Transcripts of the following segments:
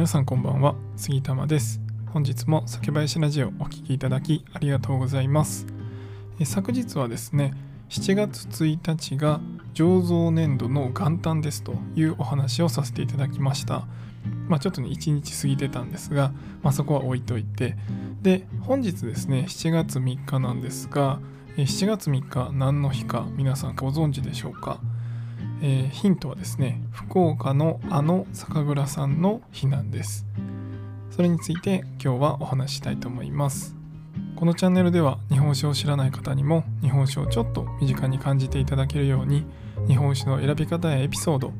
皆さんこんばんは。杉玉です。本日も酒林ラジオお聴きいただきありがとうございます。え昨日はですね7月1日が醸造年度の元旦ですというお話をさせていただきました。まあ、ちょっとね1日過ぎてたんですが、まあ、そこは置いといて。で本日ですね7月3日なんですが7月3日何の日か皆さんご存知でしょうか？えー、ヒントはですね福岡のあの酒蔵さんの日なんです。それについて今日はお話ししたいと思います。このチャンネルでは日本酒を知らない方にも日本酒をちょっと身近に感じていただけるように日本酒の選び方やエピソード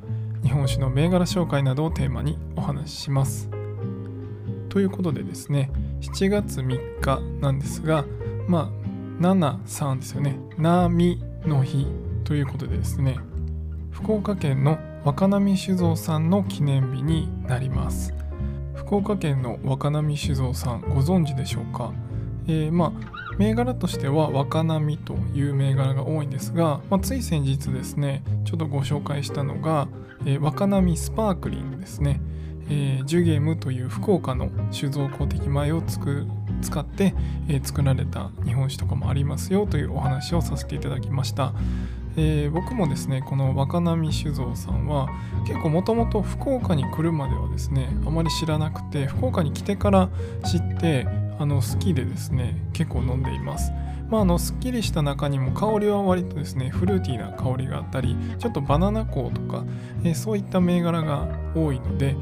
日本酒の銘柄紹介などをテーマにお話しします。ということでですね7月3日なんですがまあ73ですよね。波の日ということでですね福岡県の若波酒造さんの記念日になります。福岡県の若波酒造さんご存知でしょうか、えー、まあ銘柄としては若波という銘柄が多いんですが、まあ、つい先日ですねちょっとご紹介したのが、えー、若波スパークリングですね、えー、ジュゲームという福岡の酒造公的米を使って、えー、作られた日本酒とかもありますよというお話をさせていただきました。えー、僕もですねこの若波酒造さんは結構もともと福岡に来るまではですねあまり知らなくて福岡に来てから知ってあの好きでですね結構飲んでいます。まあ、あのすっきりした中にも香りは割とですねフルーティーな香りがあったりちょっとバナナ香とか、えー、そういった銘柄が多いので、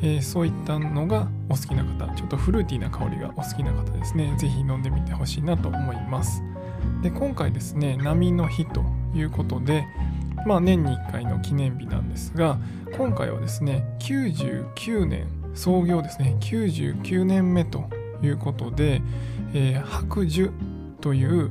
えー、そういったのがお好きな方ちょっとフルーティーな香りがお好きな方ですね是非飲んでみてほしいなと思います。で今回ですね波の日ということで、まあ、年に1回の記念日なんですが今回はですね99年創業ですね99年目ということで、えー、白寿という、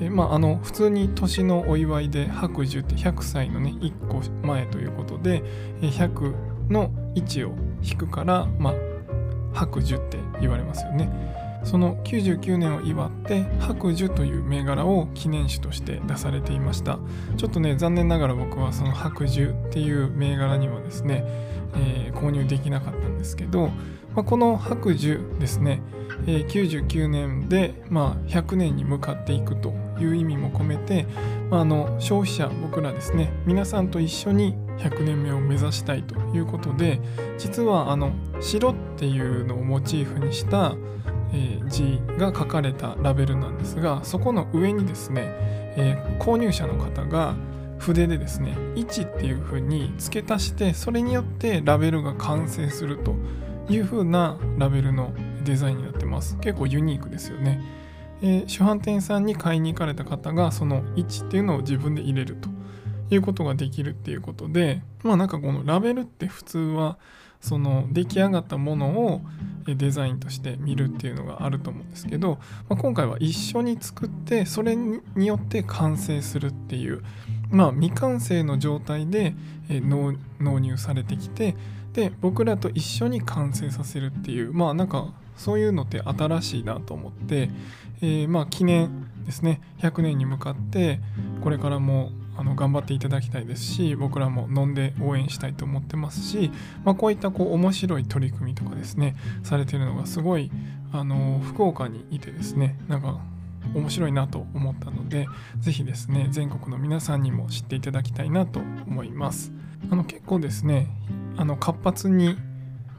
えー、まあ、あの普通に年のお祝いで白寿って100歳のね1個前ということで100の位置を引くから、まあ、白寿って言われますよね。その99年を祝って白寿という銘柄を記念酒として出されていました。ちょっとね残念ながら僕はその白寿っていう銘柄にはですね、えー、購入できなかったんですけど、まあ、この白寿ですね、えー、99年で、まあ、100年に向かっていくという意味も込めて、まあ、あの消費者僕らですね皆さんと一緒に100年目を目指したいということで実はあの白っていうのをモチーフにしたえ、字が書かれたラベルなんですがそこの上にですね、えー、購入者の方が筆でですね1っていう風に付け足してそれによってラベルが完成するという風なラベルのデザインになってます。結構ユニークですよね、えー、主販店さんに買いに行かれた方がその1っていうのを自分で入れるということができるっていうことでまあなんかこのラベルって普通はその出来上がったものをデザインとして見るっていうのがあると思うんですけど、まあ、今回は一緒に作ってそれによって完成するっていうまあ未完成の状態で納入されてきてで僕らと一緒に完成させるっていうまあなんかそういうのって新しいなと思って、えー、まあ記念ですね。100年に向かってこれからもあの頑張っていただきたいですし僕らも飲んで応援したいと思ってますし、まあ、こういったこう面白い取り組みとかですねされてるのがすごいあの福岡にいてですねなんか面白いなと思ったので是非ですね全国の皆さんにも知っていただきたいなと思います。あの結構ですねあの活発に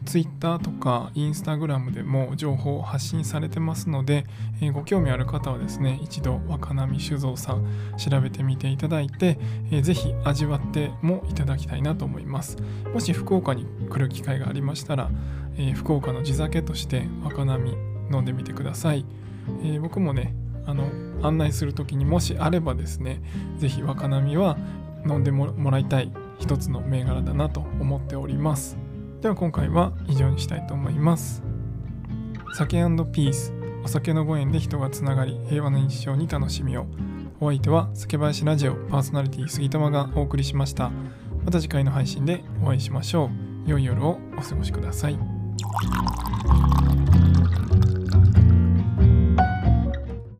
Twitter とか Instagram でも情報を発信されてますので、えー、ご興味ある方はですね一度若波酒造さん調べてみていただいて、えー、ぜひ味わってもいただきたいなと思います。もし福岡に来る機会がありましたら、えー、福岡の地酒として若波飲んでみてください、えー、僕もねあの案内する時にもしあればですねぜひ若波は飲んでもらいたい一つの銘柄だなと思っております。では今回は以上にしたいと思います。酒ピースお酒のご縁で人がつながり平和な日常に楽しみを。お相手は酒林ラジオパーソナリティ杉玉がお送りしました。また次回の配信でお会いしましょう。良い夜をお過ごしください。